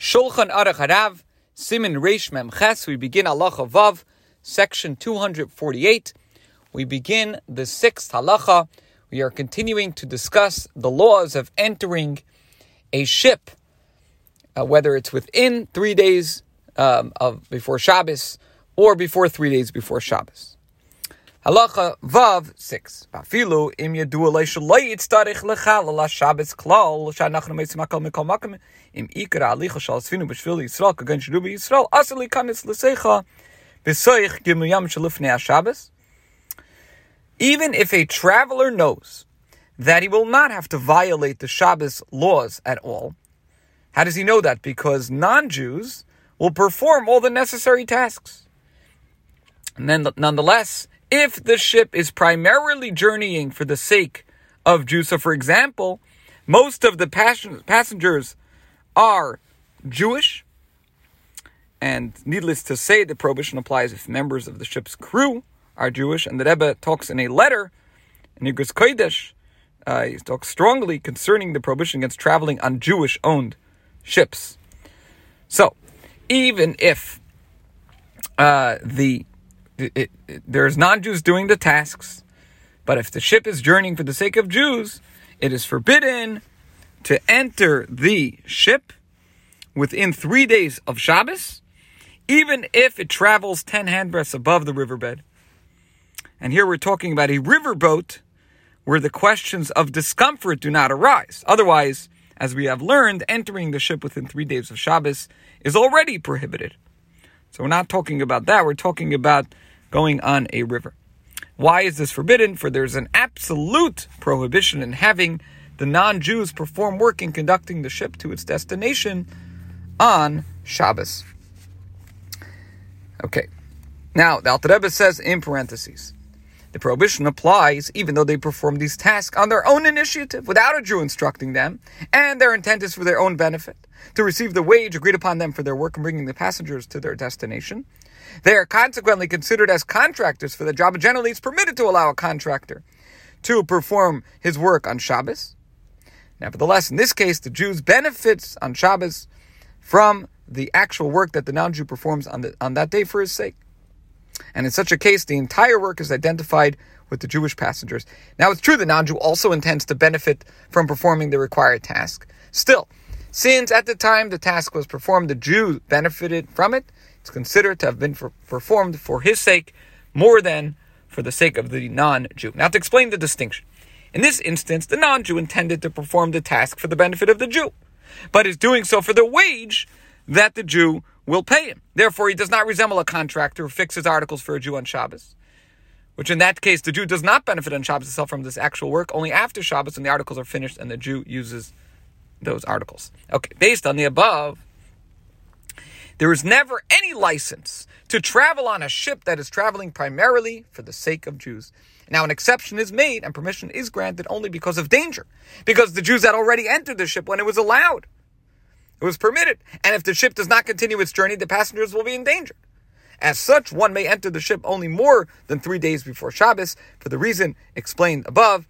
Shulchan Aruch Harav, Simin Reish Mem Ches. We begin Halacha Vav, section 248. We begin the sixth halacha. We are continuing to discuss the laws of entering a ship, uh, whether it's within three days um, of before Shabbos or before three days before Shabbos. Halacha Vav 6. Bafilu im Shabbos klal shanachnu im ikra alicha shal b'shvil Yisrael l'seicha b'soich yam shalifnei Shabbos. Even if a traveler knows that he will not have to violate the Shabbos laws at all, how does he know that? Because non-Jews will perform all the necessary tasks. And then, nonetheless, if the ship is primarily journeying for the sake of Jews, so for example, most of the passengers are Jewish, and needless to say, the prohibition applies if members of the ship's crew are Jewish, and the Rebbe talks in a letter in Igros Kodesh, uh, he talks strongly concerning the prohibition against traveling on Jewish-owned ships. So, even if uh, the it, it, there's non-Jews doing the tasks, but if the ship is journeying for the sake of Jews, it is forbidden to enter the ship within three days of Shabbos, even if it travels ten handbreadths above the riverbed. And here we're talking about a riverboat where the questions of discomfort do not arise. Otherwise, as we have learned, entering the ship within three days of Shabbos is already prohibited. So we're not talking about that. We're talking about going on a river. Why is this forbidden? For there's an absolute prohibition in having the non Jews perform work in conducting the ship to its destination on Shabbos. Okay. Now, the Alter Rebbe says in parentheses, the prohibition applies even though they perform these tasks on their own initiative without a Jew instructing them, and their intent is for their own benefit, to receive the wage agreed upon them for their work in bringing the passengers to their destination. They are consequently considered as contractors for the job, and generally it's permitted to allow a contractor to perform his work on Shabbos. Nevertheless, in this case, the Jews benefits on Shabbos from the actual work that the non-Jew performs on, the, on that day for his sake. And in such a case, the entire work is identified with the Jewish passengers. Now, it's true the non Jew also intends to benefit from performing the required task. Still, since at the time the task was performed, the Jew benefited from it, it's considered to have been for, performed for his sake more than for the sake of the non Jew. Now, to explain the distinction. In this instance, the non Jew intended to perform the task for the benefit of the Jew, but is doing so for the wage that the Jew will pay him. Therefore, he does not resemble a contractor who fixes articles for a Jew on Shabbos, which in that case, the Jew does not benefit on Shabbos itself from this actual work, only after Shabbos when the articles are finished and the Jew uses those articles. Okay, based on the above, there is never any license to travel on a ship that is traveling primarily for the sake of Jews. Now, an exception is made and permission is granted only because of danger, because the Jews had already entered the ship when it was allowed. It was permitted. And if the ship does not continue its journey, the passengers will be in danger. As such, one may enter the ship only more than three days before Shabbos for the reason explained above,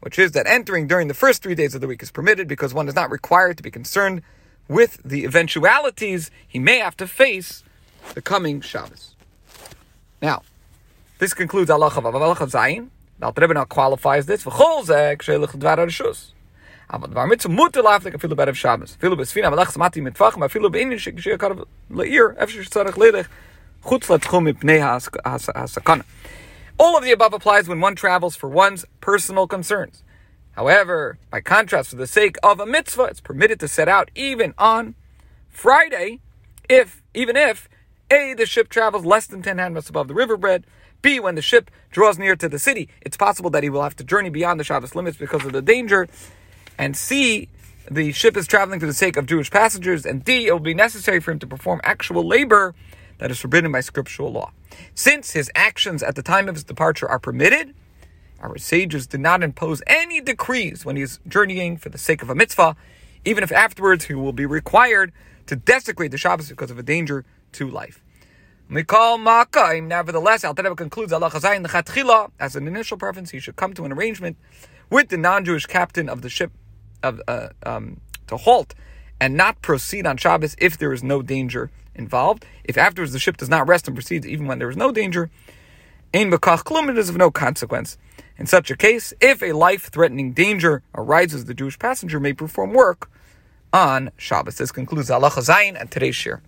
which is that entering during the first three days of the week is permitted because one is not required to be concerned with the eventualities he may have to face the coming Shabbos. Now, this concludes Allah of Allah of Zayin. The Rebbe now qualifies this. V'chol zeh k'shelich dvar ha-rishus. Mitzvah afilu berev Shabbos. Afilu samati mitfachim afilu le'ir efshir chutz. All of the above applies when one travels for one's personal concerns. However, by contrast, for the sake of a mitzvah, it's permitted to set out even on Friday, if even if A, the ship travels less than 10 handmiles above the riverbed, B, when the ship draws near to the city, it's possible that he will have to journey beyond the Shabbos limits because of the danger, and C, the ship is traveling for the sake of Jewish passengers, and D, it will be necessary for him to perform actual labor that is forbidden by scriptural law. Since his actions at the time of his departure are permitted, our sages did not impose any decrees when he is journeying for the sake of a mitzvah, even if afterwards he will be required to desecrate the Shabbos because of a danger to life. Mikol Makom, nevertheless, Al concludes Allah as an initial preference, he should come to an arrangement with the non Jewish captain of the ship of uh, um, to halt and not proceed on Shabbos if there is no danger involved. If afterwards the ship does not rest and proceeds even when there is no danger, Ein Bekach Klum, it is of no consequence. In such a case, if a life threatening danger arises, the Jewish passenger may perform work on Shabbos. This concludes Allah Zayin and today's share.